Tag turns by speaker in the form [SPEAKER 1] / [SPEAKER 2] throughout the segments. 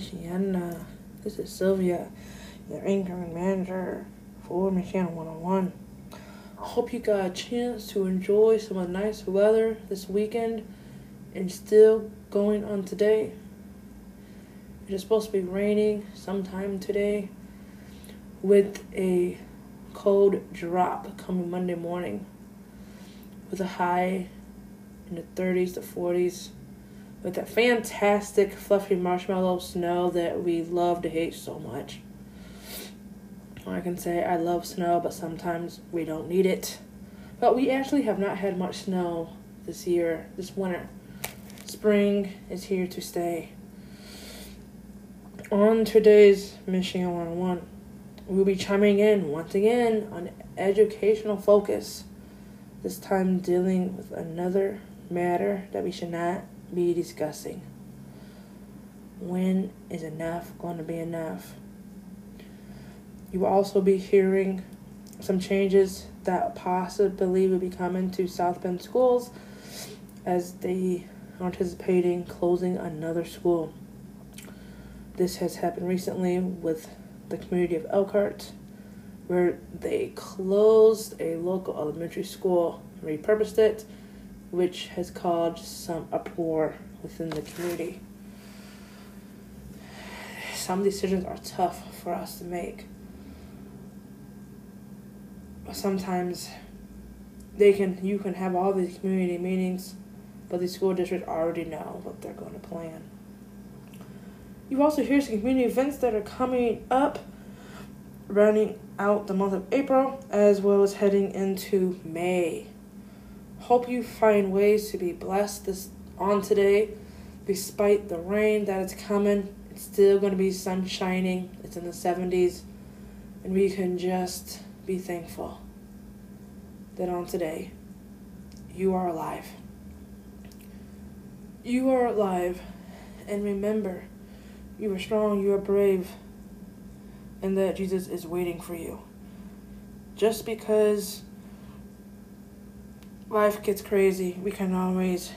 [SPEAKER 1] Source One uh, This is Sylvia, your anchor and manager for Michiana 101. I hope you got a chance to enjoy some of the nice weather this weekend and still going on today. It is supposed to be raining sometime today with a cold drop coming Monday morning with a high in the 30s to 40s with that fantastic fluffy marshmallow snow that we love to hate so much. I can say I love snow, but sometimes we don't need it. But we actually have not had much snow this year, this winter. Spring is here to stay. On today's Michiana 101, we'll be chiming in once again on educational focus. This time dealing with another matter that we should not be discussing. When is enough going to be enough? You will also be hearing some changes that possibly will be coming to South Bend schools as they are anticipating closing another school. This has happened recently with the community of Elkhart, where they closed a local elementary school, repurposed it, which has caused some uproar within the community. Some decisions are tough for us to make. Sometimes they can you can have all these community meetings, but the school district already know what they're going to plan. You also hear some community events that are coming up, running out the month of April, as well as heading into May. Hope you find ways to be blessed this on today, despite the rain that is coming. It's still going to be sun shining. It's in the 70s, and we can just be thankful that on today you are alive. You are alive, and remember, you are strong, you are brave, and that Jesus is waiting for you. Just because life gets crazy, we can always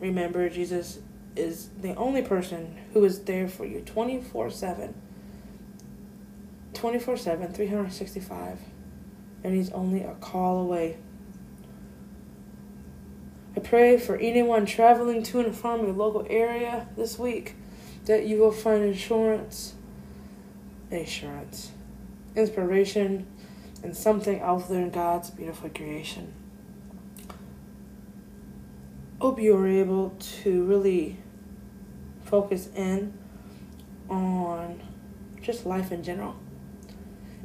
[SPEAKER 1] remember Jesus is the only person who is there for you 24 7. 24 7, 365. And he's only a call away. I pray for anyone traveling to and from your local area this week that you will find insurance, assurance, inspiration, and something out there in God's beautiful creation. Hope you are able to really focus in on just life in general.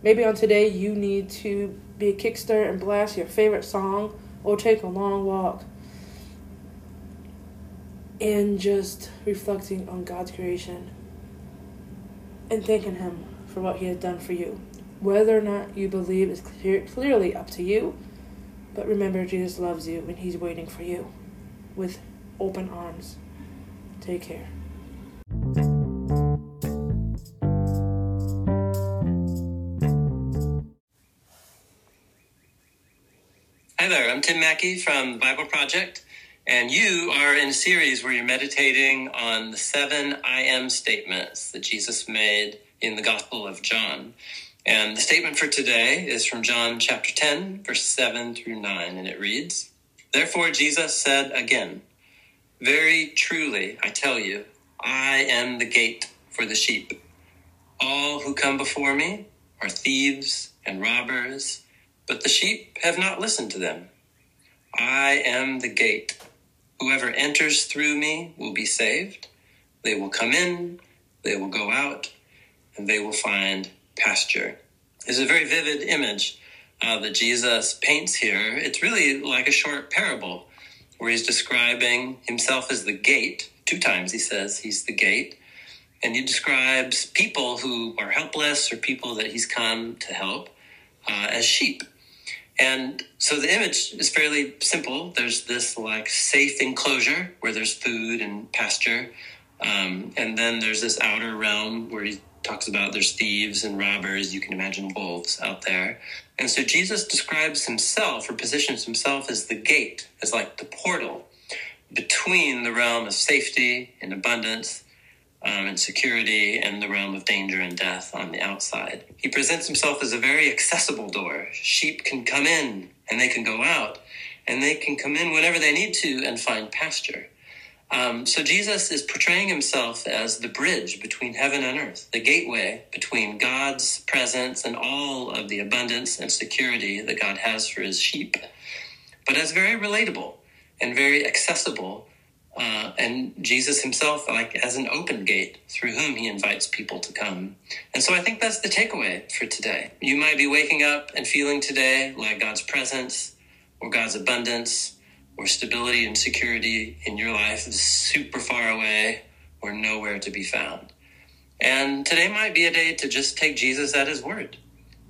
[SPEAKER 1] Maybe on today you need to be a kickstart and blast your favorite song or take a long walk and just reflecting on God's creation and thanking Him for what He has done for you. Whether or not you believe is clear, clearly up to you, but remember, Jesus loves you and He's waiting for you with open arms. Take care.
[SPEAKER 2] Hi there, I'm Tim Mackie from the Bible Project, and you are in a series where you're meditating on the seven I am statements that Jesus made in the Gospel of John. And the statement for today is from John chapter 10, verse 7 through 9, and it reads Therefore Jesus said again, Very truly, I tell you, I am the gate for the sheep. All who come before me are thieves and robbers, but the sheep have not listened to them. I am the gate. Whoever enters through me will be saved. They will come in, they will go out, and they will find pasture. This is a very vivid image uh, that Jesus paints here. It's really like a short parable where he's describing himself as the gate. Two times he says he's the gate. And he describes people who are helpless or people that he's come to help uh, as sheep. And so the image is fairly simple. There's this like safe enclosure where there's food and pasture. Um, and then there's this outer realm where he talks about there's thieves and robbers. You can imagine wolves out there. And so Jesus describes himself or positions himself as the gate, as like the portal between the realm of safety and abundance um, and security and the realm of danger and death on the outside. He presents himself as a very accessible door. Sheep can come in and they can go out, and they can come in whenever they need to and find pasture. Um, so Jesus is portraying himself as the bridge between heaven and earth, the gateway between God's presence and all of the abundance and security that God has for his sheep, but as very relatable and very accessible uh, and Jesus himself, like as an open gate through whom he invites people to come. And so I think that's the takeaway for today. You might be waking up and feeling today like God's presence or God's abundance or stability and security in your life is super far away or nowhere to be found. And today might be a day to just take Jesus at his word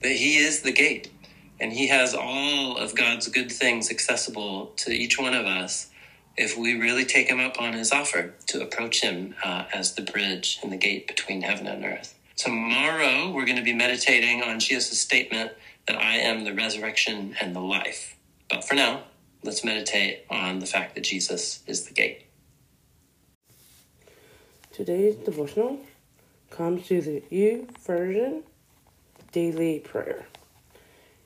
[SPEAKER 2] that he is the gate and he has all of God's good things accessible to each one of us if we really take him up on his offer to approach him uh, as the bridge and the gate between heaven and earth. Tomorrow, we're going to be meditating on Jesus' statement that I am the resurrection and the life. But for now, let's meditate on the fact that Jesus is the gate.
[SPEAKER 1] Today's devotional comes to the U version daily prayer.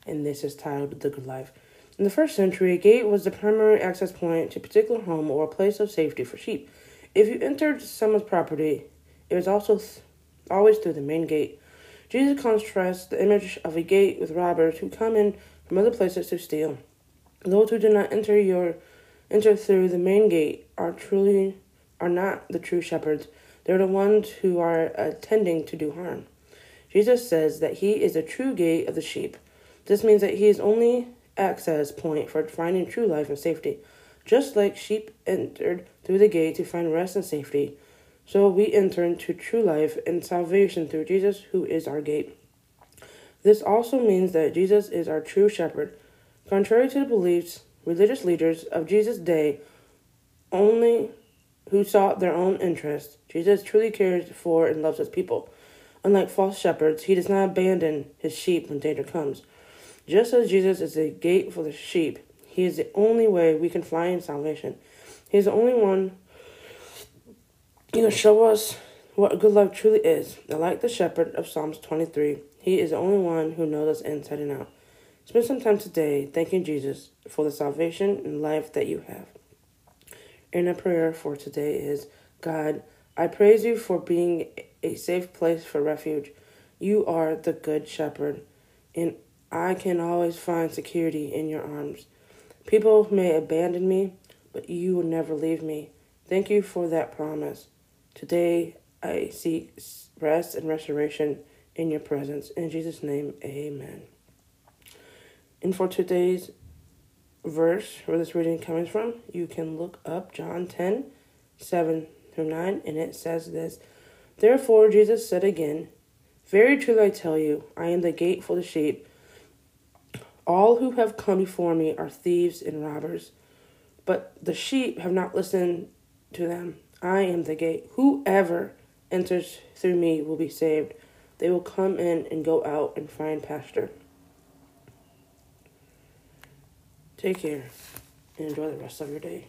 [SPEAKER 1] And this is titled The Good Life.
[SPEAKER 3] In the first century, a gate was the primary access point to a particular home or a place of safety for sheep. If you entered someone's property, it was also th- always through the main gate. Jesus contrasts the image of a gate with robbers who come in from other places to steal. Those who do not enter your enter through the main gate are truly are not the true shepherds. They're the ones who are attending to do harm. Jesus says that he is the true gate of the sheep. This means that he is only access point for finding true life and safety. Just like sheep entered through the gate to find rest and safety, so we enter into true life and salvation through Jesus, who is our gate. This also means that Jesus is our true shepherd. Contrary to the beliefs religious leaders of Jesus' day only who sought their own interests, Jesus truly cares for and loves his people. Unlike false shepherds, he does not abandon his sheep when danger comes. Just as Jesus is the gate for the sheep, he is the only way we can find salvation. He is the only one who can show us what good life truly is. And like the shepherd of Psalms 23, he is the only one who knows us inside and out. Spend some time today thanking Jesus for the salvation and life that you have. And a prayer for today is God, I praise you for being a safe place for refuge. You are the good shepherd, and I can always find security in your arms. People may abandon me, but you will never leave me. Thank you for that promise. Today I seek rest and restoration in your presence. In Jesus' name, amen. And for today's verse where this reading comes from, you can look up John 10 7 through 9, and it says this Therefore Jesus said again, Very truly I tell you, I am the gate for the sheep. All who have come before me are thieves and robbers, but the sheep have not listened to them. I am the gate. Whoever enters through me will be saved. They will come in and go out and find pasture. Take care and enjoy the rest of your day.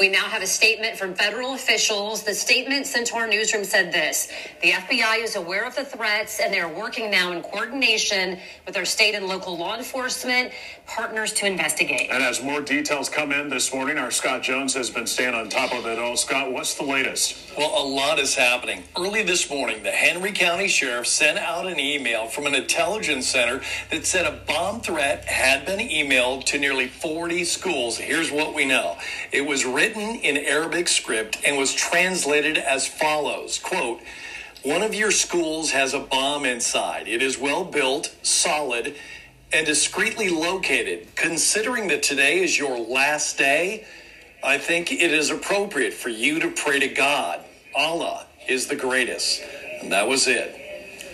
[SPEAKER 4] We now have a statement from federal officials. The statement sent to our newsroom said this The FBI is aware of the threats and they're working now in coordination with our state and local law enforcement partners to investigate.
[SPEAKER 5] And as more details come in this morning, our Scott Jones has been staying on top of it all. Scott, what's the latest?
[SPEAKER 6] Well, a lot is happening. Early this morning, the Henry County Sheriff sent out an email from an intelligence center that said a bomb threat had been emailed to nearly 40 schools. Here's what we know it was written in Arabic script and was translated as follows quote, one of your schools has a bomb inside. It is well built, solid, and discreetly located. Considering that today is your last day, I think it is appropriate for you to pray to God. Allah is the greatest. And that was it.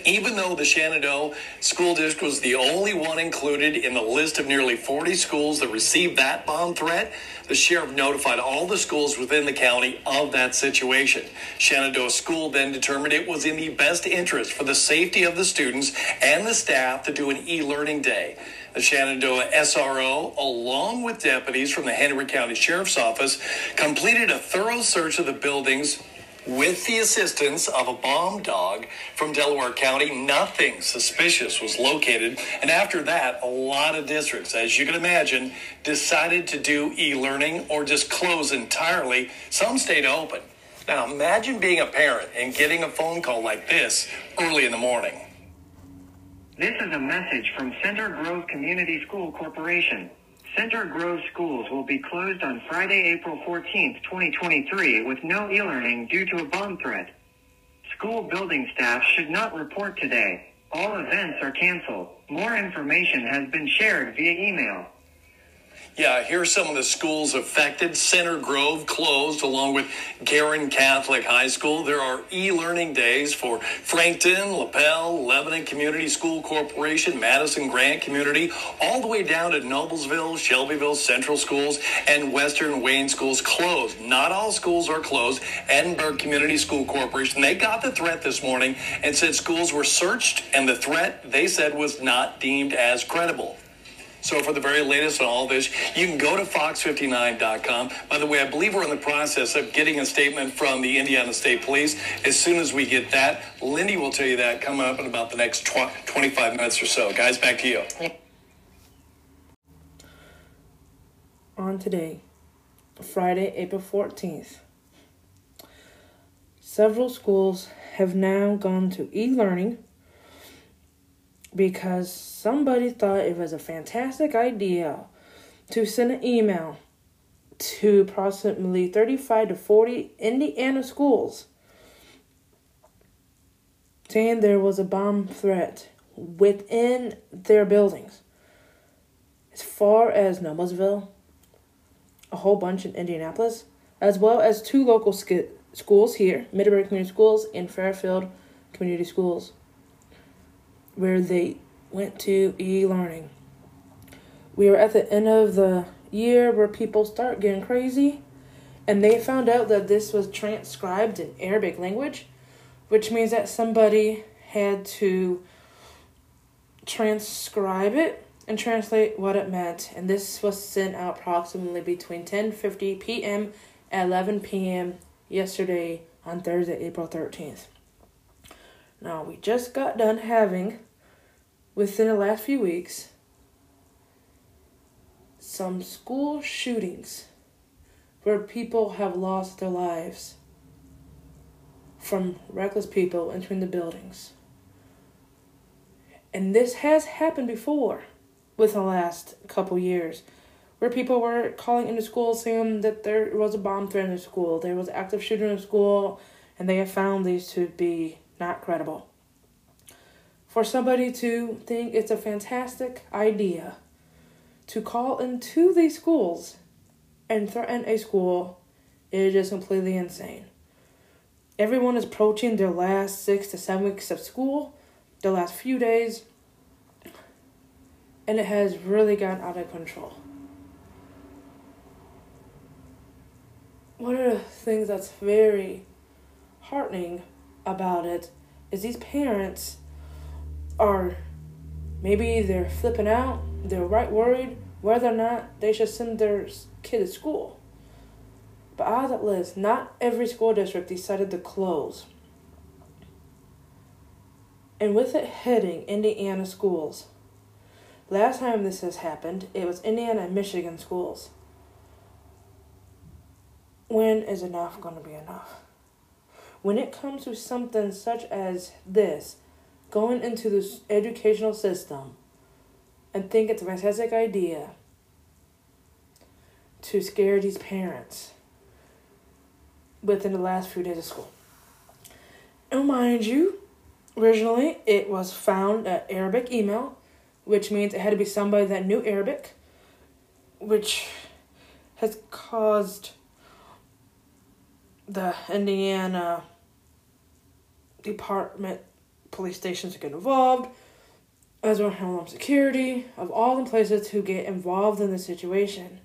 [SPEAKER 6] Even though the Shenandoah School District was the only one included in the list of nearly 40 schools that received that bomb threat, the sheriff notified all the schools within the county of that situation. Shenandoah School then determined it was in the best interest for the safety of the students and the staff to do an e learning day. The Shenandoah SRO, along with deputies from the Henry County Sheriff's Office, completed a thorough search of the buildings with the assistance of a bomb dog from Delaware County, nothing suspicious was located. And after that, a lot of districts, as you can imagine, decided to do e learning or just close entirely. Some stayed open. Now, imagine being a parent and getting a phone call like this early in the morning.
[SPEAKER 7] This is a message from Center Grove Community School Corporation. Center Grove schools will be closed on Friday, April 14th, 2023 with no e-learning due to a bomb threat. School building staff should not report today. All events are canceled. More information has been shared via email.
[SPEAKER 6] Yeah, here's some of the schools affected. Center Grove closed along with Guerin Catholic High School. There are e-learning days for Frankton, Lapel, Lebanon Community School Corporation, Madison Grant Community, all the way down to Noblesville, Shelbyville Central Schools, and Western Wayne Schools closed. Not all schools are closed. Edinburgh Community School Corporation, they got the threat this morning and said schools were searched and the threat they said was not deemed as credible. So for the very latest on all this, you can go to fox59.com. By the way, I believe we're in the process of getting a statement from the Indiana State Police. As soon as we get that, Lindy will tell you that coming up in about the next tw- 25 minutes or so. Guys, back to you.
[SPEAKER 1] on today, Friday, April 14th. Several schools have now gone to e learning because somebody thought it was a fantastic idea to send an email to approximately 35 to 40 Indiana schools saying there was a bomb threat within their buildings. As far as Noblesville, a whole bunch in Indianapolis, as well as two local sk- schools here, Middlebury Community Schools and Fairfield Community Schools, where they went to e learning. We are at the end of the year where people start getting crazy, and they found out that this was transcribed in Arabic language, which means that somebody had to transcribe it and translate what it meant. And this was sent out approximately between 10:50 p.m. and 11 p.m. yesterday on Thursday, April 13th. Now, we just got done having within the last few weeks some school shootings where people have lost their lives from reckless people entering the buildings. And this has happened before within the last couple years where people were calling into school saying that there was a bomb threat in the school, there was active shooter in the school, and they have found these to be not credible. For somebody to think it's a fantastic idea to call into these schools and threaten a school is just completely insane. Everyone is approaching their last six to seven weeks of school, the last few days, and it has really gotten out of control. One of the things that's very heartening about it is these parents are Maybe they're flipping out, they're right worried whether or not they should send their kid to school. But of that list, not every school district decided to close. And with it hitting Indiana schools, last time this has happened, it was Indiana and Michigan schools. When is enough going to be enough? When it comes to something such as this, going into this educational system and think it's a fantastic idea to scare these parents within the last few days of school. And mind you, originally it was found at Arabic email, which means it had to be somebody that knew Arabic, which has caused the Indiana Department police stations to get involved, as well as Homeland Security, of all the places to get involved in the situation.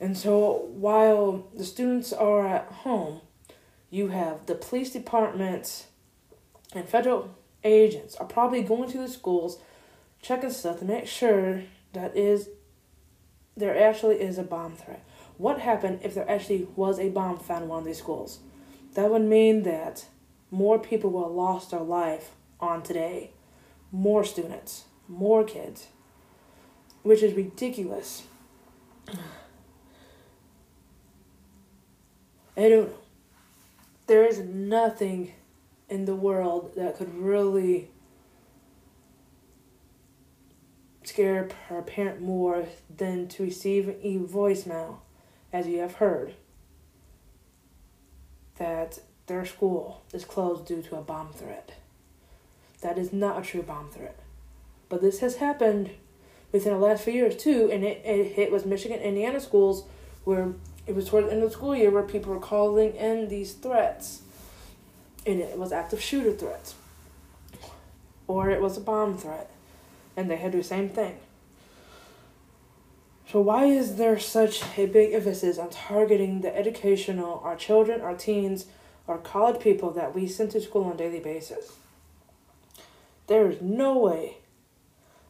[SPEAKER 1] And so while the students are at home, you have the police departments and federal agents are probably going to the schools, checking stuff to make sure that is there actually is a bomb threat. What happened if there actually was a bomb found in one of these schools? That would mean that more people will have lost their life on today. More students, more kids, which is ridiculous. I don't know. There is nothing in the world that could really scare a parent more than to receive a voicemail, as you have heard, that their school is closed due to a bomb threat. That is not a true bomb threat. But this has happened within the last few years too, and it, it hit was Michigan, Indiana schools where it was toward the end of the school year where people were calling in these threats. And it was active shooter threats. Or it was a bomb threat. And they had to do the same thing. So why is there such a big emphasis on targeting the educational, our children, our teens, our college people that we send to school on a daily basis? There is no way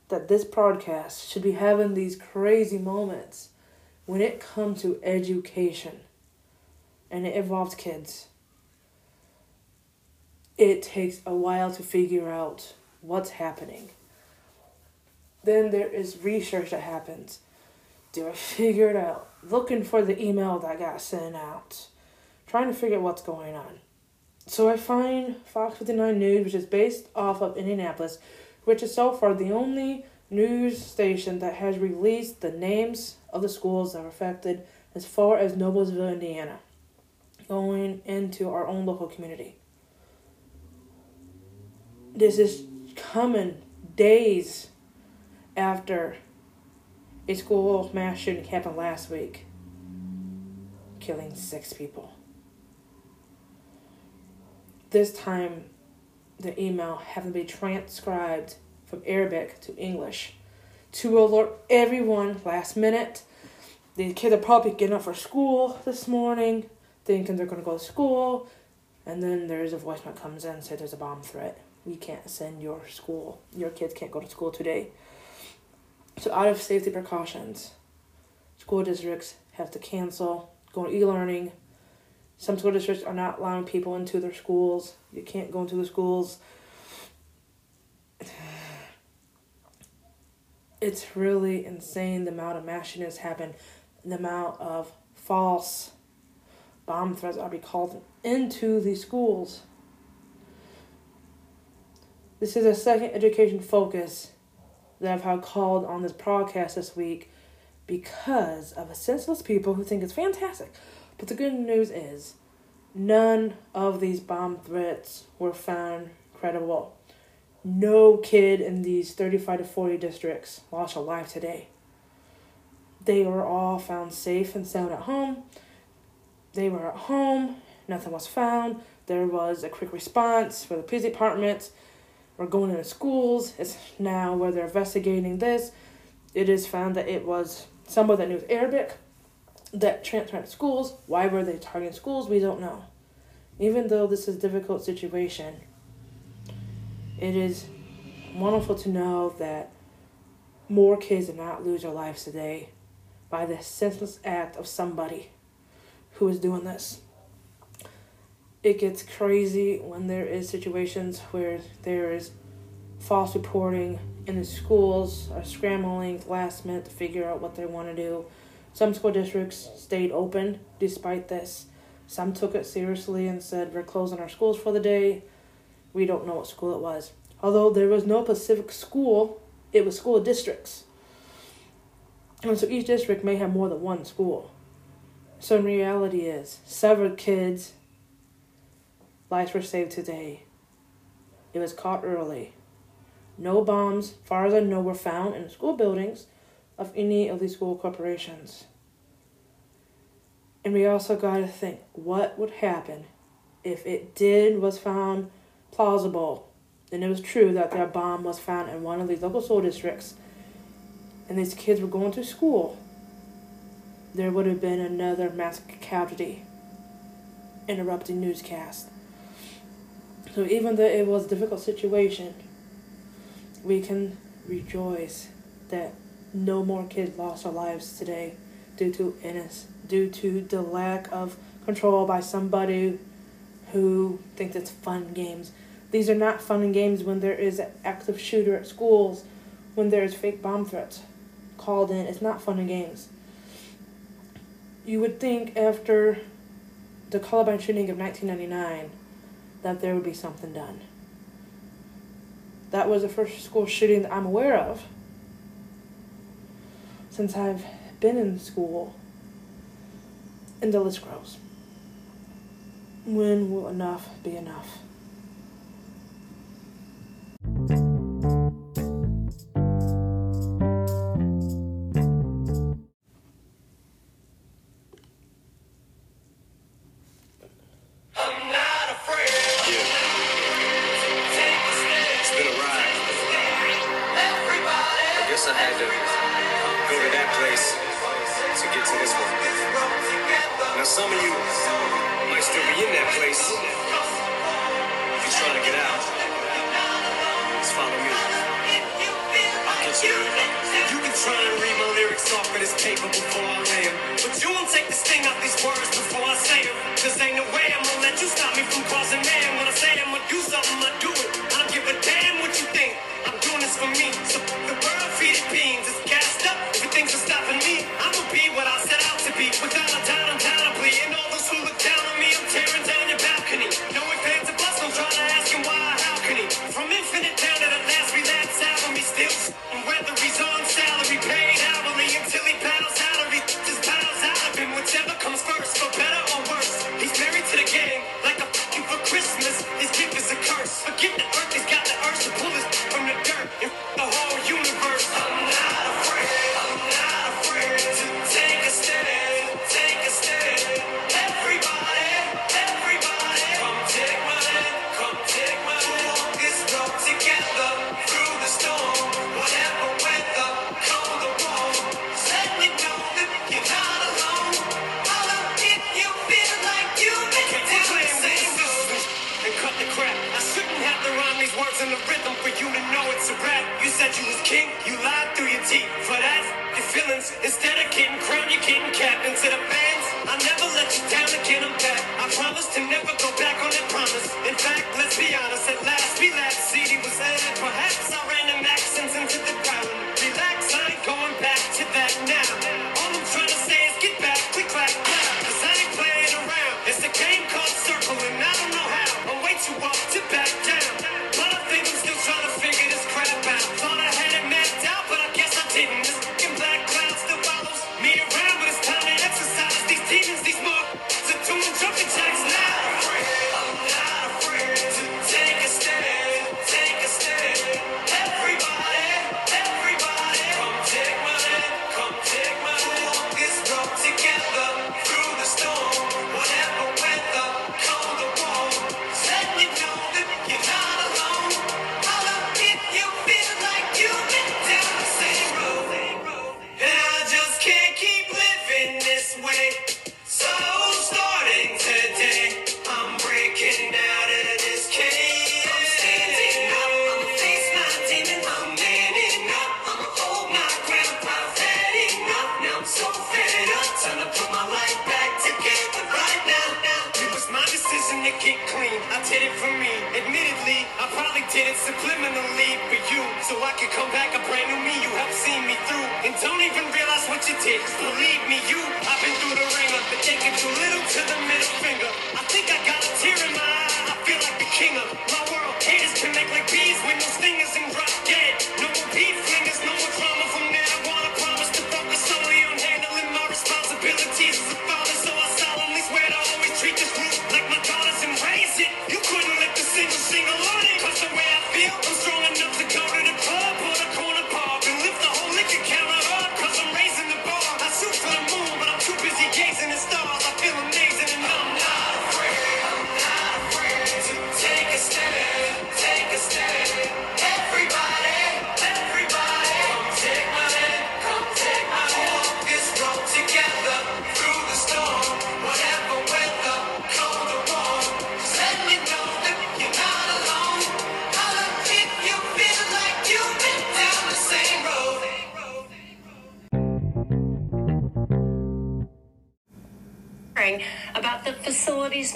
[SPEAKER 1] that this broadcast should be having these crazy moments when it comes to education and it involves kids. It takes a while to figure out what's happening. Then there is research that happens. Do I figure it out? Looking for the email that got sent out. Trying to figure out what's going on. So I find Fox 59 News, which is based off of Indianapolis, which is so far the only news station that has released the names of the schools that are affected as far as Noblesville, Indiana, going into our own local community. This is coming days after a school mass shooting happened last week, killing six people. This time, the email having to be transcribed from Arabic to English to alert everyone last minute. The kids are probably getting up for school this morning, thinking they're going to go to school, and then there's a voicemail comes in and says there's a bomb threat. We can't send your school, your kids can't go to school today. So, out of safety precautions, school districts have to cancel, go to e learning. Some school districts are not allowing people into their schools. You can't go into the schools. It's really insane the amount of mass shootings happen, the amount of false bomb threats are being called into these schools. This is a second education focus that I've had called on this podcast this week because of a senseless people who think it's fantastic. But the good news is, none of these bomb threats were found credible. No kid in these 35 to 40 districts lost a life today. They were all found safe and sound at home. They were at home, nothing was found. There was a quick response for the police department. We're going into schools. It's now where they're investigating this. It is found that it was someone that knew Arabic that transferred schools. Why were they targeting schools? We don't know. Even though this is a difficult situation, it is wonderful to know that more kids did not lose their lives today by the senseless act of somebody who is doing this. It gets crazy when there is situations where there is false reporting and the schools are scrambling last minute to figure out what they want to do. Some school districts stayed open despite this. Some took it seriously and said, We're closing our schools for the day. We don't know what school it was. Although there was no Pacific school, it was school districts. And so each district may have more than one school. So in reality is several kids lives were saved today. It was caught early. No bombs, far as I know, were found in school buildings of any of these school corporations. And we also got to think what would happen if it did was found plausible and it was true that their bomb was found in one of these local school districts and these kids were going to school, there would have been another mass casualty interrupting newscast. So even though it was a difficult situation, we can rejoice that no more kids lost their lives today due to innocence, due to the lack of control by somebody who thinks it's fun games. These are not fun games when there is an active shooter at schools, when there's fake bomb threats called in. It's not fun and games. You would think after the Columbine shooting of 1999 that there would be something done. That was the first school shooting that I'm aware of since I've been in school. And the list grows. When will enough be enough?
[SPEAKER 8] Universe. I'm not afraid, I'm not afraid you was king, you lied through your teeth. For that, your feelings, instead of getting crowned, you're getting captain to the fans. I never let you down again, I'm back. I promise to never go back on that promise. In fact, let's be honest, at last we last CD was edited. Perhaps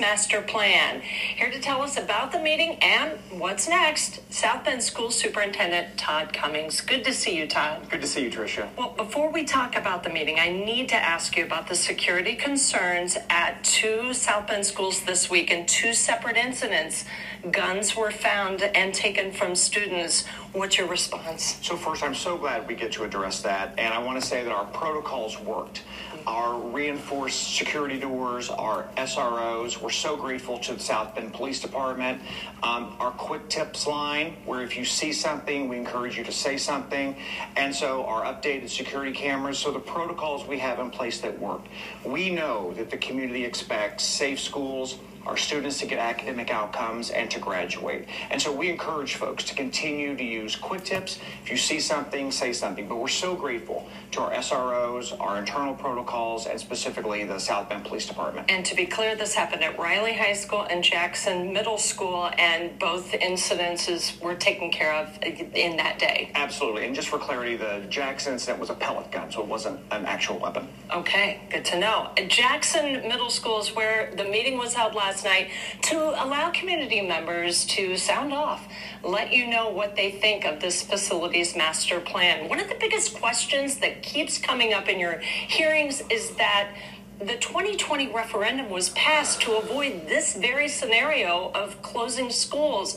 [SPEAKER 4] master plan. Here to tell us about the meeting and what's next, South Bend School Superintendent Todd Cummings. Good to see you, Todd.
[SPEAKER 9] Good to see you, Tricia.
[SPEAKER 4] Well, before we talk about the meeting, I need to ask you about the security concerns at two South Bend schools this week in two separate incidents. Guns were found and taken from students. What's your response?
[SPEAKER 9] So first, I'm so glad we get to address that, and I want to say that our protocols worked. Our reinforced security doors, our SROs, we're so grateful to the South Bend Police Department. Um, our quick tips line, where if you see something, we encourage you to say something. And so our updated security cameras, so the protocols we have in place that work. We know that the community expects safe schools, our students to get academic outcomes and to graduate. And so we encourage folks to continue to use quick tips. If you see something, say something. But we're so grateful to our SROs, our internal protocols, and specifically the South Bend Police Department.
[SPEAKER 4] And to be clear, this happened at Riley High School and Jackson Middle School, and both incidences were taken care of in that day.
[SPEAKER 9] Absolutely. And just for clarity, the Jackson incident was a pellet gun, so it wasn't an actual weapon.
[SPEAKER 4] Okay, good to know. Jackson Middle School is where the meeting was held last night to allow community members to sound off, let you know what they think of this facility's master plan. One of the biggest questions that keeps coming up in your hearings is that the 2020 referendum was passed to avoid this very scenario of closing schools.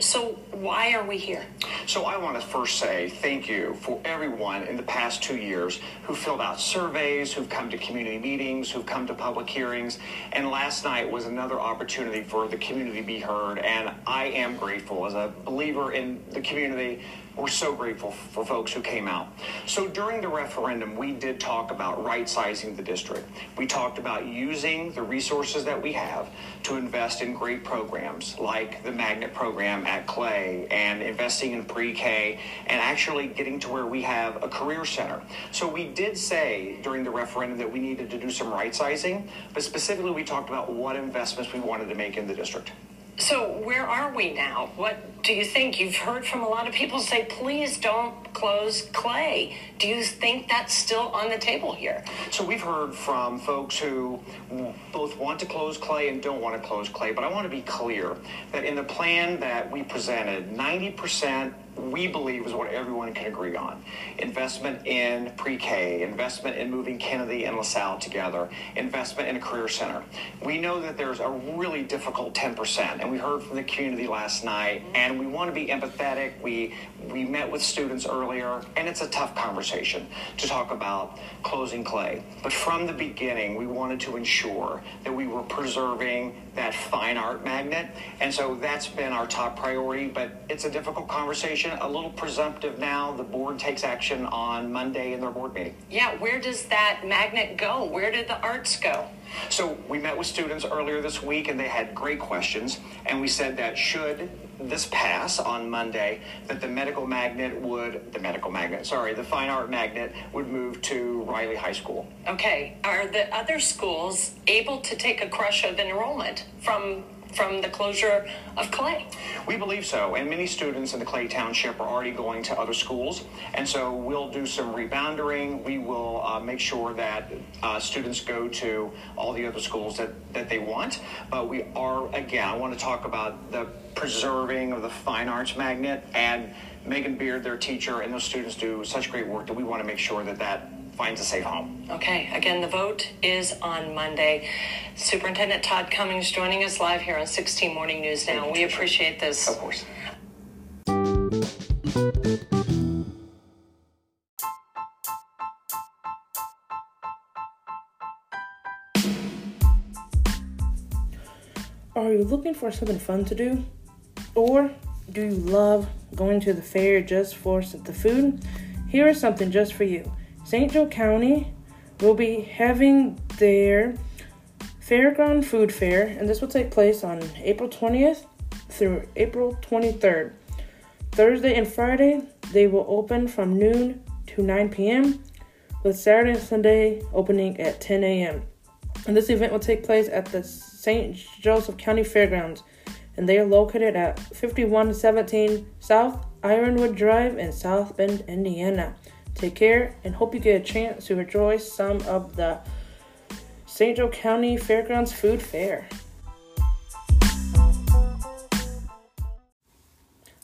[SPEAKER 4] So, why are we here?
[SPEAKER 9] So I want to first say thank you for everyone in the past two years who filled out surveys, who've come to community meetings, who've come to public hearings. And last night was another opportunity for the community to be heard. And I am grateful as a believer in the community. We're so grateful for folks who came out. So during the referendum, we did talk about right sizing the district. We talked about using the resources that we have to invest in great programs like the magnet program at Clay and investing in pre K and actually getting to where we have a career center. So we did say during the referendum that we needed to do some right sizing, but specifically we talked about what investments we wanted to make in the district.
[SPEAKER 4] So, where are we now? What do you think? You've heard from a lot of people say, please don't close Clay. Do you think that's still on the table here?
[SPEAKER 9] So we've heard from folks who both want to close Clay and don't want to close Clay, but I want to be clear that in the plan that we presented, 90% we believe is what everyone can agree on. Investment in pre-K, investment in moving Kennedy and LaSalle together, investment in a career center. We know that there's a really difficult 10%, and we heard from the community last night, and we want to be empathetic. We we met with students earlier, and it's a tough conversation to talk about closing Clay. But from the beginning, we wanted to ensure that we were preserving that fine art magnet, and so that's been our top priority. But it's a difficult conversation, a little presumptive now. The board takes action on Monday in their board meeting.
[SPEAKER 4] Yeah, where does that magnet go? Where did the arts go?
[SPEAKER 9] So we met with students earlier this week, and they had great questions. And we said that should this pass on Monday, that the medical magnet would, the medical magnet, sorry, the fine art magnet would move to Riley High School.
[SPEAKER 4] Okay, are the other schools able to take a crush of enrollment from
[SPEAKER 10] from the closure of Clay?
[SPEAKER 9] We believe so, and many students in the Clay Township are already going to other schools, and so we'll do some reboundering. We will uh, make sure that uh, students go to all the other schools that, that they want, but we are, again, I want to talk about the preserving of the fine arts magnet, and Megan Beard, their teacher, and those students do such great work that we want to make sure that that finds a safe home.
[SPEAKER 10] Okay, again, the vote is on Monday. Superintendent Todd Cummings joining us live here on 16 Morning News Now. We appreciate this.
[SPEAKER 9] Of course.
[SPEAKER 1] Are you looking for something fun to do? Or do you love going to the fair just for the food? Here is something just for you. St. Joe County will be having their Fairground Food Fair, and this will take place on April 20th through April 23rd. Thursday and Friday, they will open from noon to 9 p.m., with Saturday and Sunday opening at 10 a.m. And this event will take place at the St. Joseph County Fairgrounds, and they are located at 5117 South Ironwood Drive in South Bend, Indiana. Take care and hope you get a chance to enjoy some of the St. Joe County Fairgrounds Food Fair.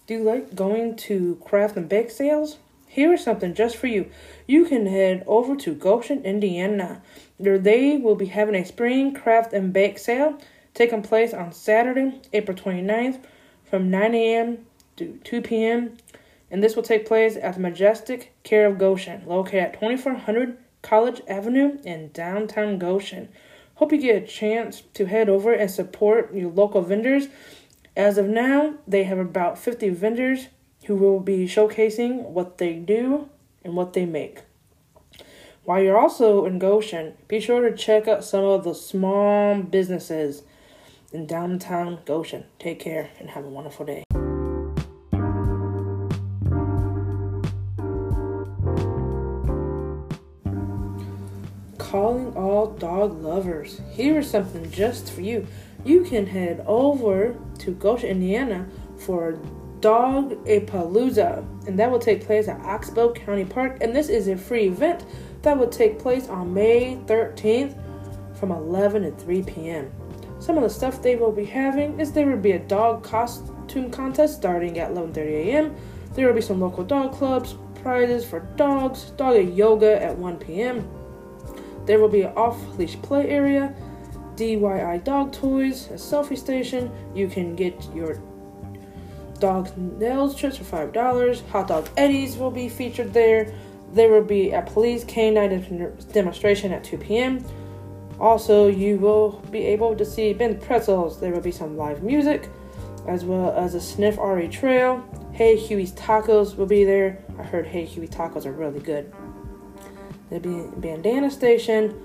[SPEAKER 1] Do you like going to craft and bake sales? Here is something just for you. You can head over to Goshen, Indiana, where they will be having a spring craft and bake sale taking place on Saturday, April 29th from 9 a.m. to 2 p.m. And this will take place at the Majestic Care of Goshen, located at 2400 College Avenue in downtown Goshen. Hope you get a chance to head over and support your local vendors. As of now, they have about 50 vendors who will be showcasing what they do and what they make. While you're also in Goshen, be sure to check out some of the small businesses in downtown Goshen. Take care and have a wonderful day. Calling all dog lovers. Here is something just for you. You can head over to Goshen, Indiana for Dog a Palooza, and that will take place at Oxbow County Park. And this is a free event that will take place on May 13th from 11 to 3 p.m. Some of the stuff they will be having is there will be a dog costume contest starting at 11:30 a.m. There will be some local dog clubs, prizes for dogs, dog yoga at 1 p.m. There will be an off-leash play area, DIY dog toys, a selfie station. You can get your dog's nails trips for five dollars. Hot dog eddies will be featured there. There will be a police canine demonstration at 2 p.m. Also, you will be able to see Ben Pretzels. There will be some live music, as well as a Sniff RE Trail. Hey Huey's Tacos will be there. I heard Hey Huey Tacos are really good. There'll be bandana station,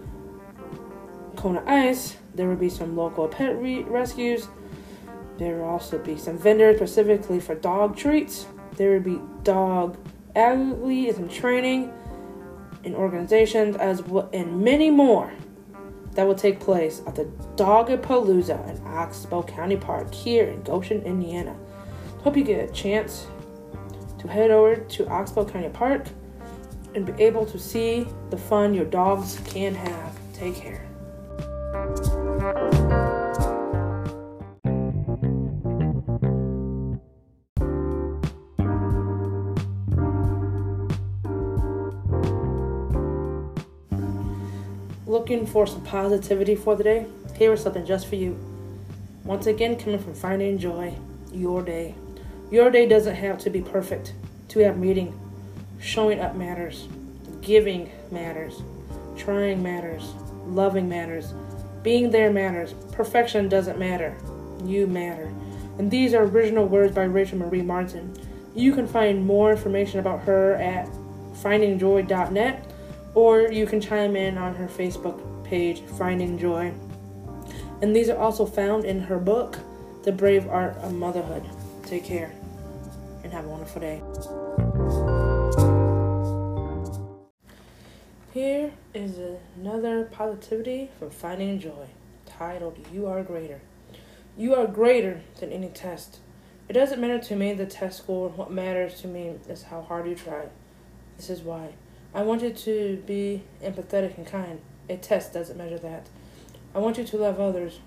[SPEAKER 1] Kona Ice. There would be some local pet re- rescues. There would also be some vendors specifically for dog treats. There would be dog alleys and training in organizations as well, and many more that will take place at the Dogapalooza in Oxbow County Park here in Goshen, Indiana. Hope you get a chance to head over to Oxbow County Park and be able to see the fun your dogs can have. Take care. Looking for some positivity for the day? Here is something just for you. Once again, coming from Finding Joy, your day. Your day doesn't have to be perfect to have meeting. Showing up matters. Giving matters. Trying matters. Loving matters. Being there matters. Perfection doesn't matter. You matter. And these are original words by Rachel Marie Martin. You can find more information about her at findingjoy.net or you can chime in on her Facebook page, Finding Joy. And these are also found in her book, The Brave Art of Motherhood. Take care and have a wonderful day. Is another positivity from Finding Joy, titled You Are Greater. You are greater than any test. It doesn't matter to me the test score. What matters to me is how hard you try. This is why. I want you to be empathetic and kind. A test doesn't measure that. I want you to love others.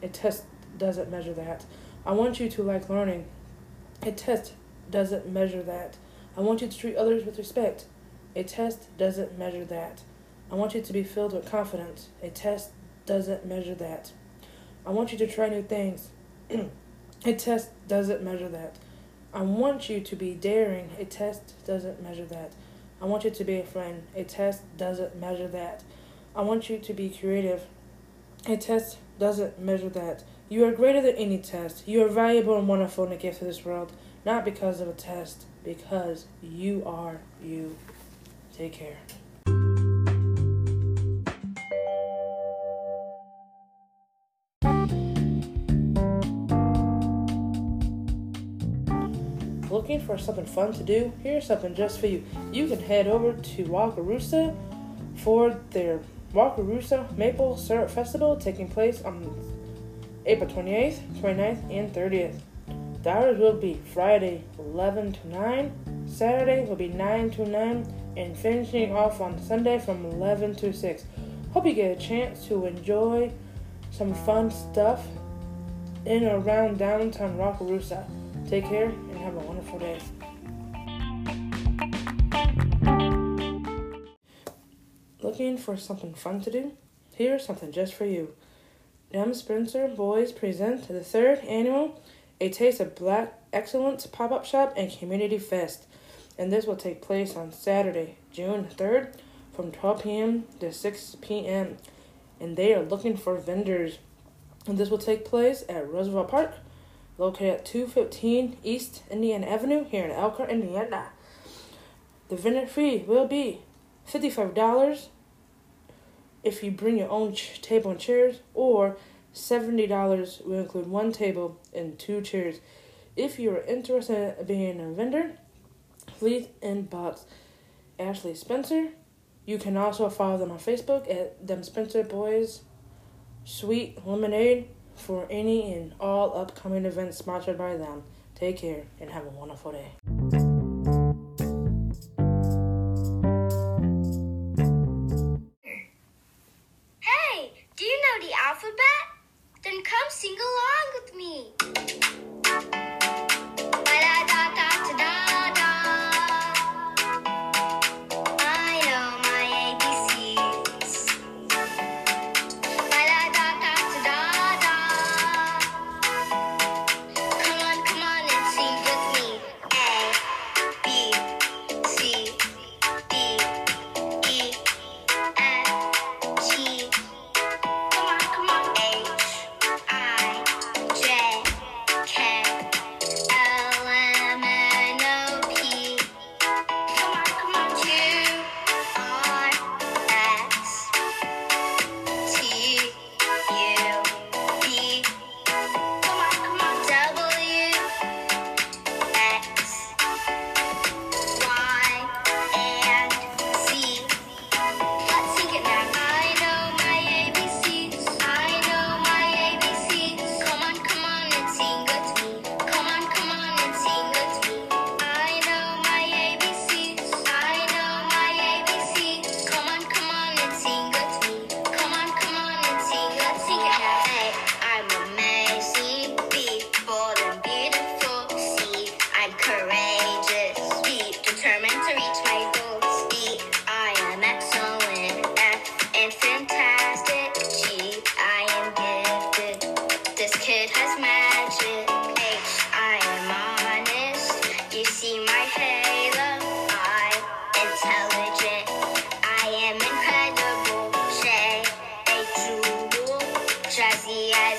[SPEAKER 1] A test doesn't measure that. I want you to like learning. A test doesn't measure that. I want you to treat others with respect. A test doesn't measure that. I want you to be filled with confidence. A test doesn't measure that. I want you to try new things. a test doesn't measure that. I want you to be daring. A test doesn't measure that. I want you to be a friend. A test doesn't measure that. I want you to be creative. A test doesn't measure that. You are greater than any test. You are valuable and wonderful and a gift to this world, not because of a test, because you are you. Take care. Looking for something fun to do? Here's something just for you. You can head over to Wakarusa for their Wakarusa Maple Syrup Festival taking place on April 28th, 29th, and 30th. The hours will be Friday 11 to 9, Saturday will be 9 to 9, and finishing off on Sunday from 11 to 6. Hope you get a chance to enjoy some fun stuff in around downtown Wakarusa. Take care and have a wonderful day. Looking for something fun to do? Here's something just for you. Dem Spencer Boys present the third annual A Taste of Black Excellence pop up shop and community fest. And this will take place on Saturday, June 3rd from 12 p.m. to 6 p.m. And they are looking for vendors. And this will take place at Roosevelt Park, located at 215 East Indiana Avenue here in Elkhart, Indiana. The vendor fee will be $55 if you bring your own ch- table and chairs, or $70 will include one table and two chairs. If you are interested in being a vendor, please inbox Ashley Spencer. You can also follow them on Facebook at Them Spencer Boys Sweet Lemonade for any and all upcoming events sponsored by them. Take care and have a wonderful day.
[SPEAKER 11] Jazzy as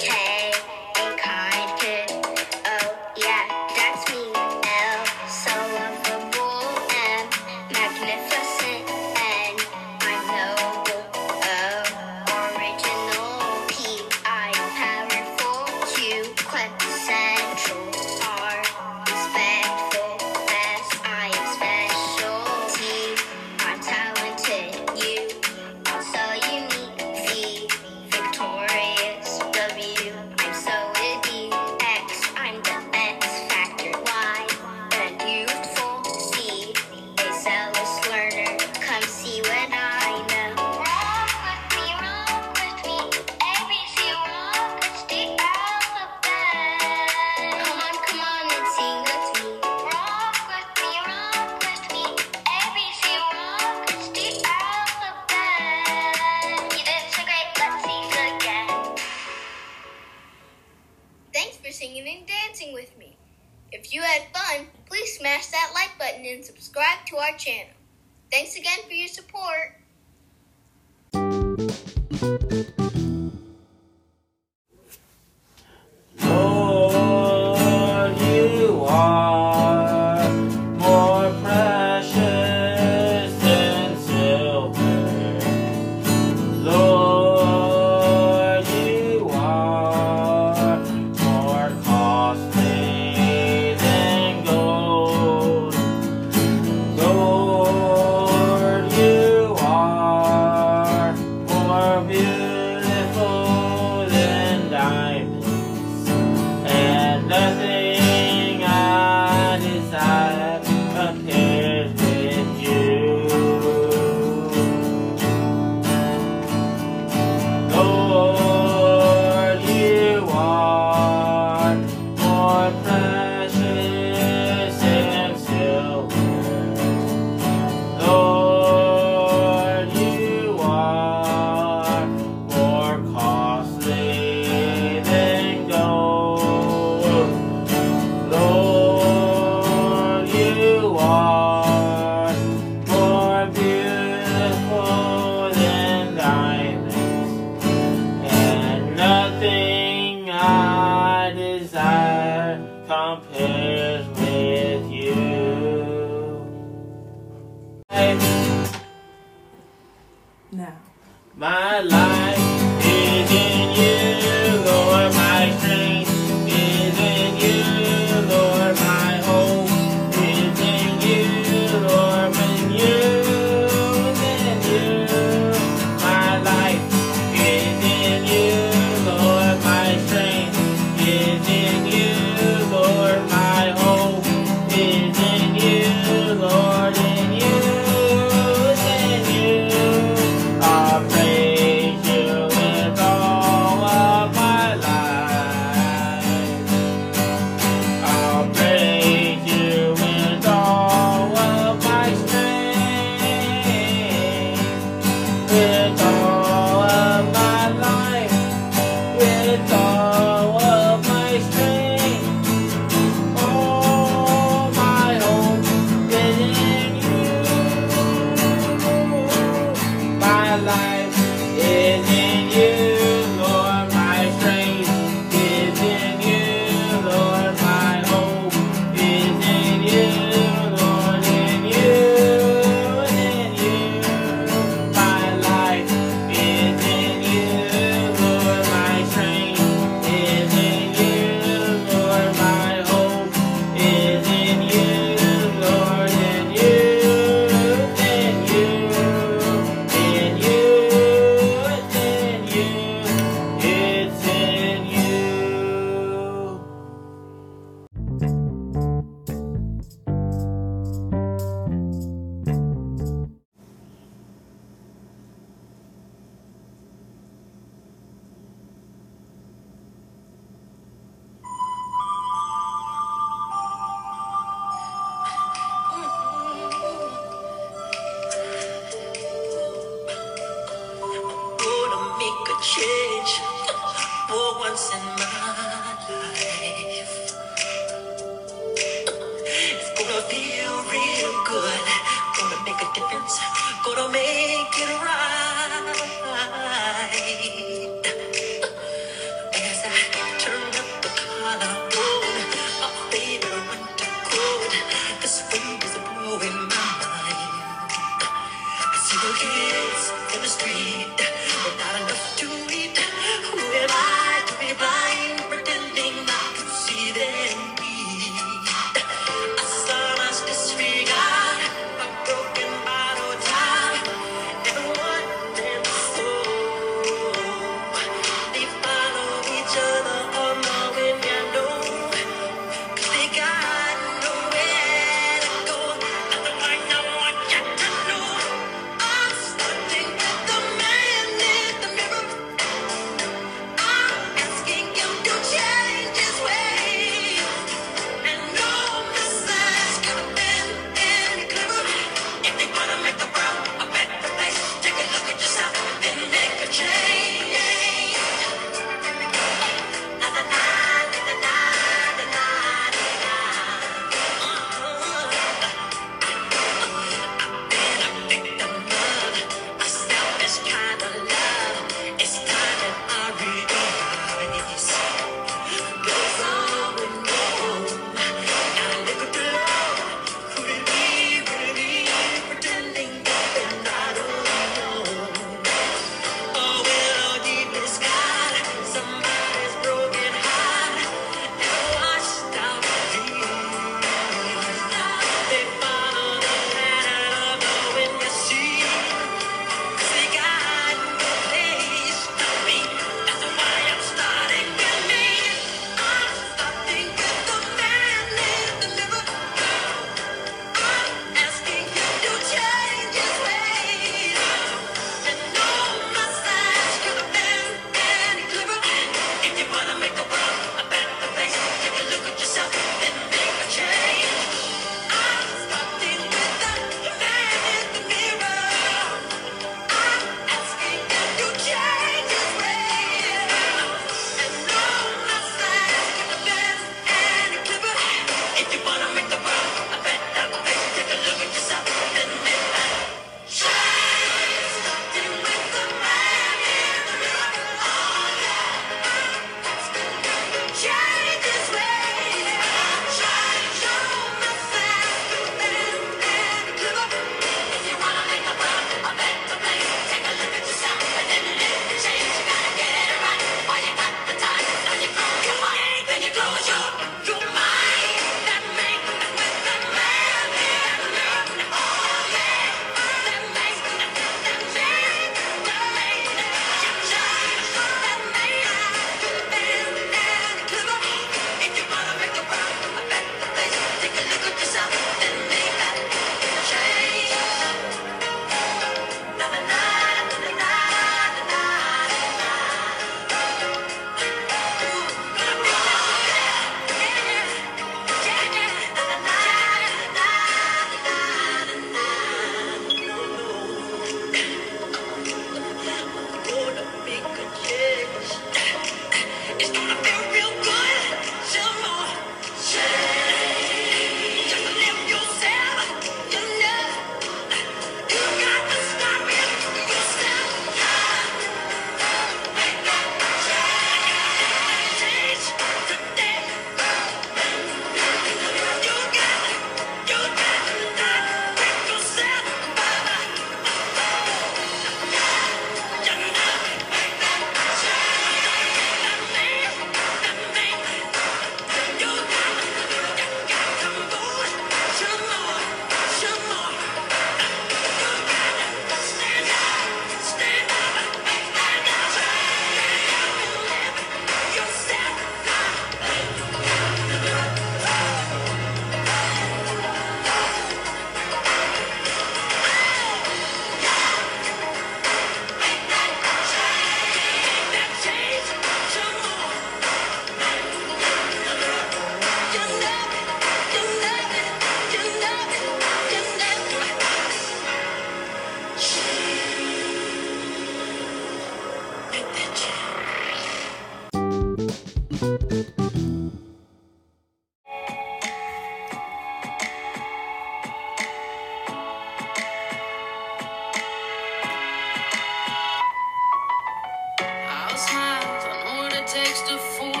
[SPEAKER 12] I'll I know what it takes to fool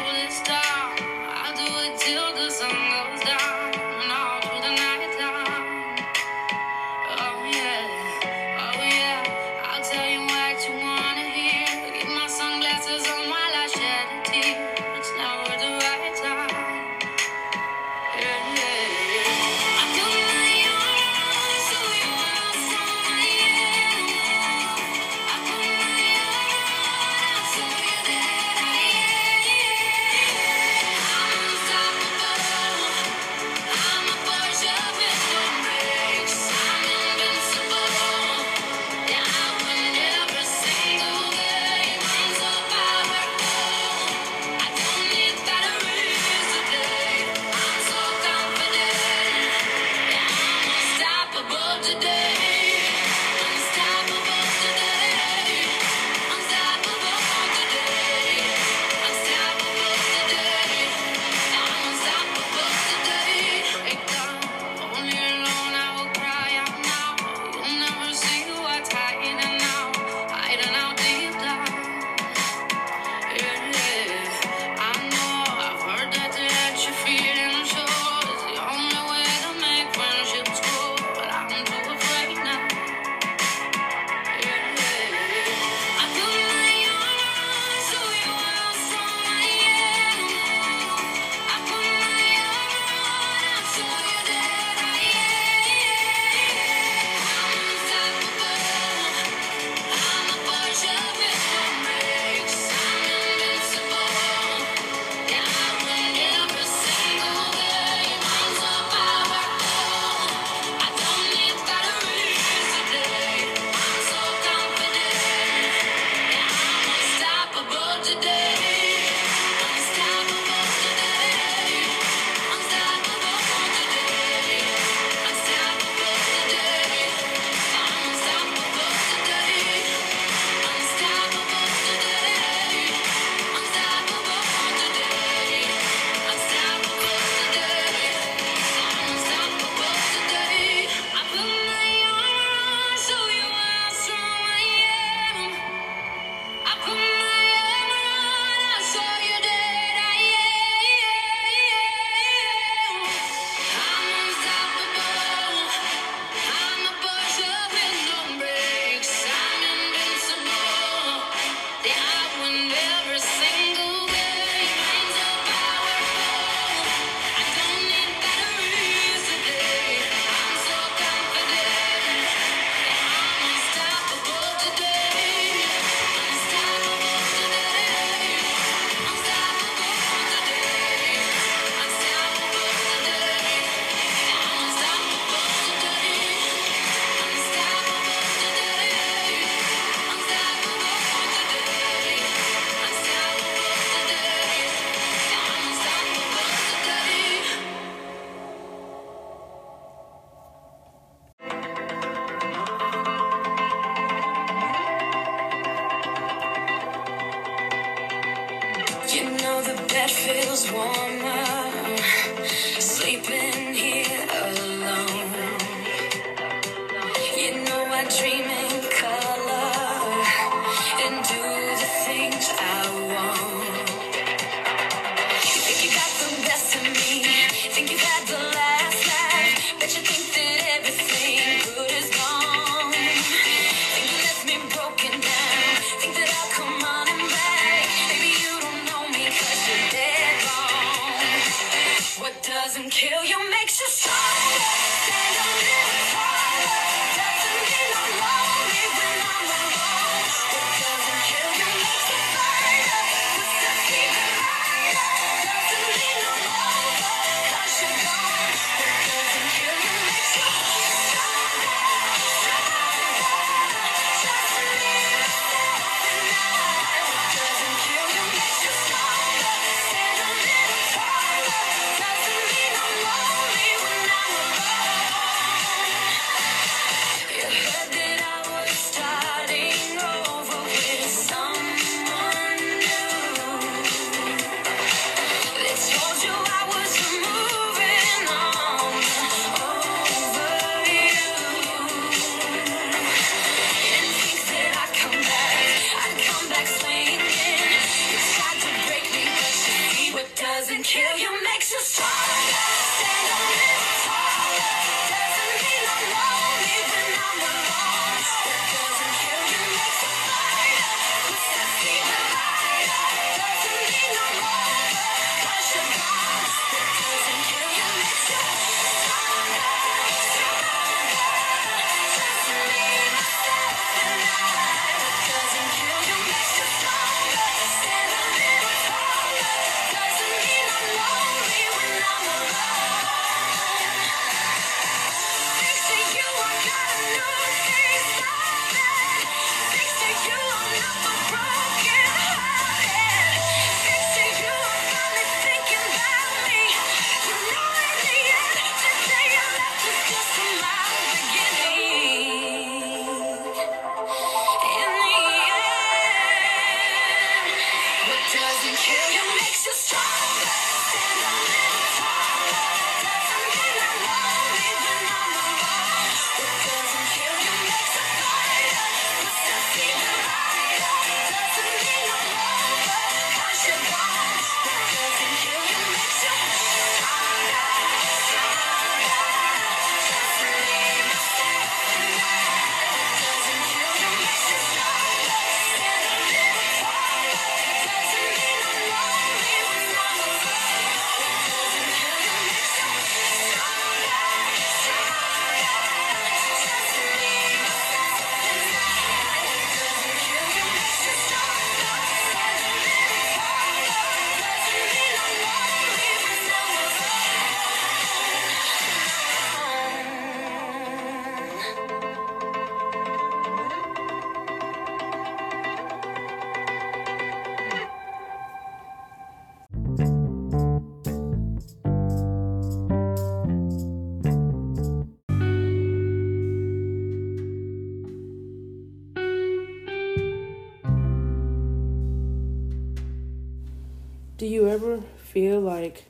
[SPEAKER 1] ever feel like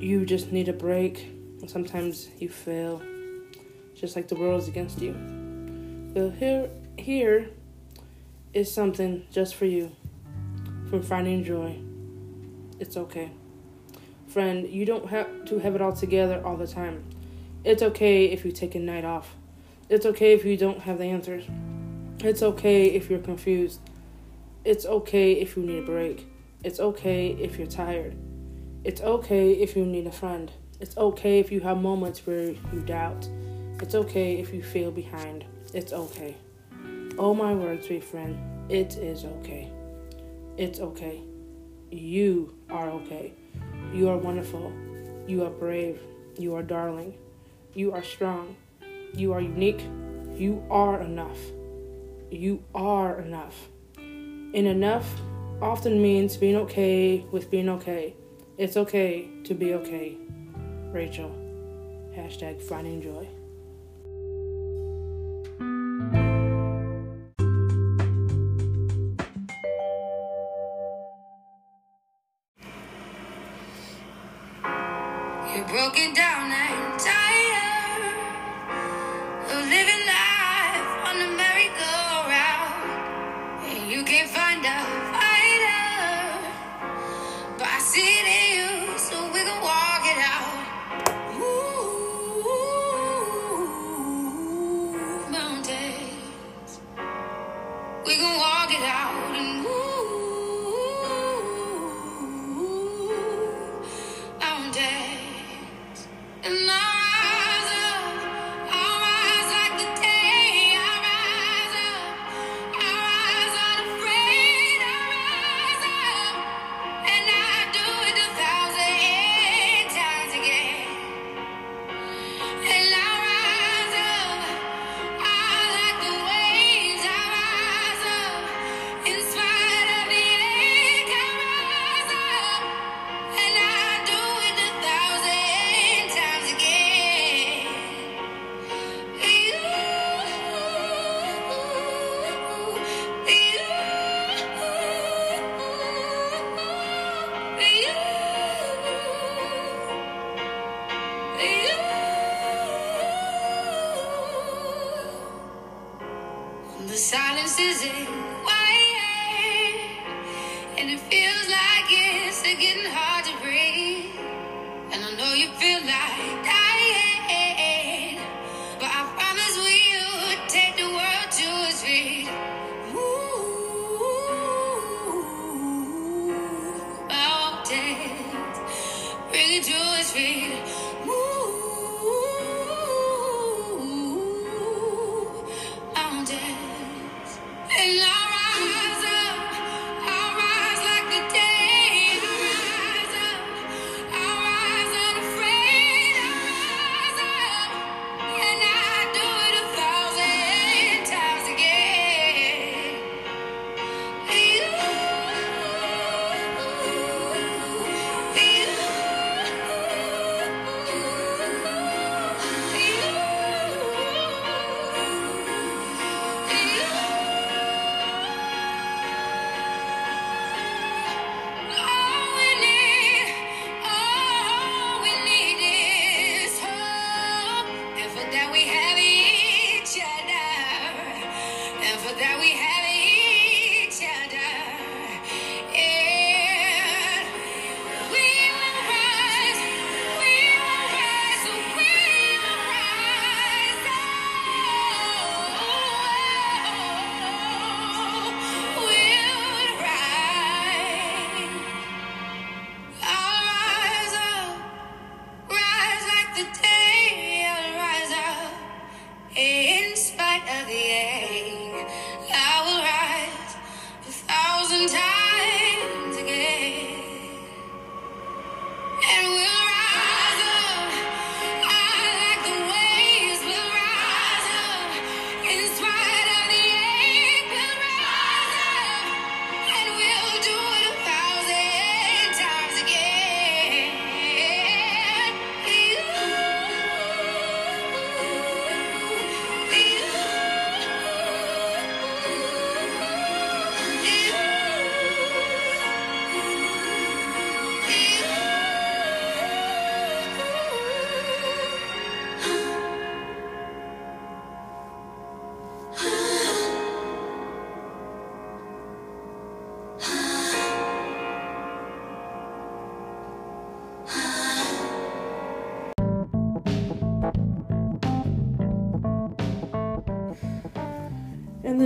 [SPEAKER 1] you just need a break and sometimes you fail, just like the world is against you, well, here, here is something just for you from finding joy. It's okay. Friend, you don't have to have it all together all the time. It's okay if you take a night off. It's okay if you don't have the answers. It's okay if you're confused. It's okay if you need a break. It's okay if you're tired. It's okay if you need a friend. It's okay if you have moments where you doubt. It's okay if you feel behind. It's okay. Oh my word, sweet friend, it is okay. It's okay. You are okay. You are wonderful. You are brave. You are darling. You are strong. You are unique. You are enough. You are enough. And enough often means being okay with being okay. It's okay to be okay. Rachel. Hashtag finding joy.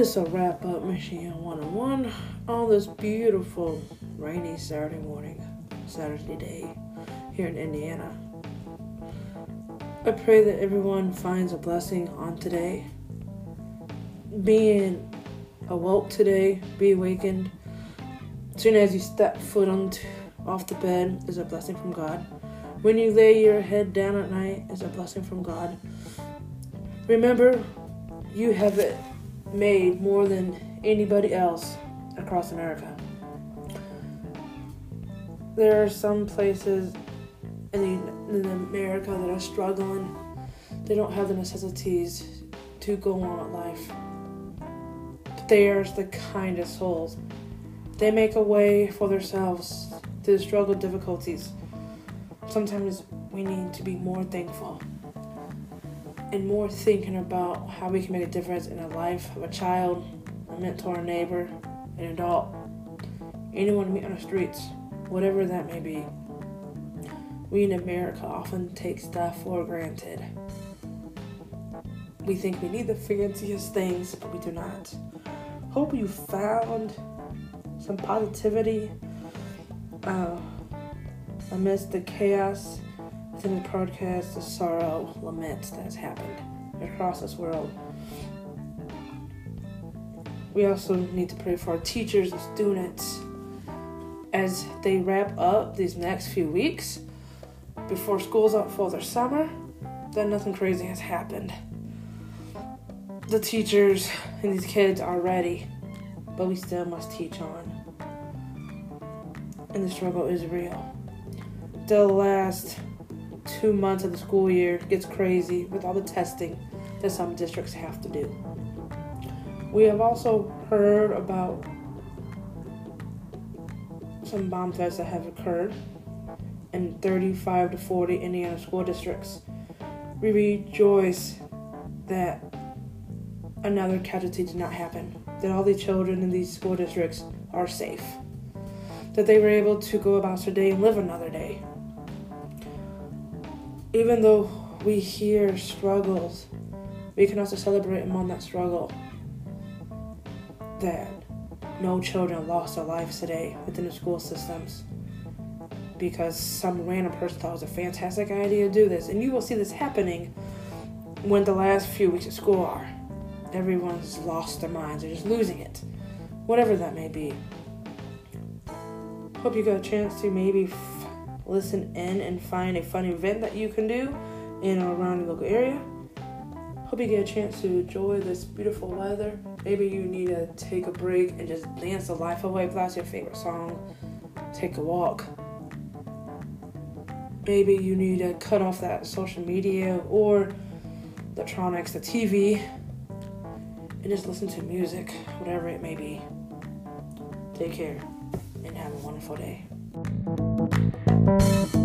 [SPEAKER 12] is a
[SPEAKER 1] wrap up Michiana 101 on this beautiful rainy Saturday morning, Saturday day here in Indiana. I pray that everyone finds a blessing on today. Being awoke today, be awakened. As soon as you step foot on t- off the bed is a blessing from God. When you lay your head down at night is a blessing from God. Remember, you have it made more than anybody else across America. There are some places in, the, in America that are struggling. They don't have the necessities to go on with life. But they are the kindest souls. They make a way for themselves to struggle difficulties. Sometimes we need to be more thankful and more thinking about how we can make a difference in the life of a child, a mentor, a neighbor, an adult, anyone we meet on the streets, whatever that may be. We in America often take stuff for granted. We think we need the fanciest things, but we do not. Hope you found some positivity uh, amidst the chaos within the podcast, the sorrow, lament that has happened across this world. We also need to pray for our teachers and students as they wrap up these next few weeks before school's out for their summer. That nothing crazy has happened. The teachers and these kids are ready, but we still must teach on. And the struggle is real. The last two months of the school year gets crazy with all the testing that some districts have to do. We have also heard about some bomb threats that have occurred in 35 to 40 Indiana school districts. We rejoice that another casualty did not happen, that all the children in these school districts are safe, that they were able to go about their day and live another day. Even though we hear struggles, we can also celebrate among that struggle that no children lost their lives today within the school systems because some random person thought it was a fantastic idea to do this. And you will see this happening when the last few weeks of school are. Everyone's lost their minds, they're just losing it. Whatever that may be. Hope you got a chance to maybe listen in and find a fun event that you can do in or around your local area. Hope you get a chance to enjoy this beautiful weather. Maybe you need to take a break and just dance the life away that's your favorite song. Take a walk. Maybe you need to cut off that social media or electronics, the TV, and just listen to music, whatever it may be. Take care and have a wonderful day. Thank you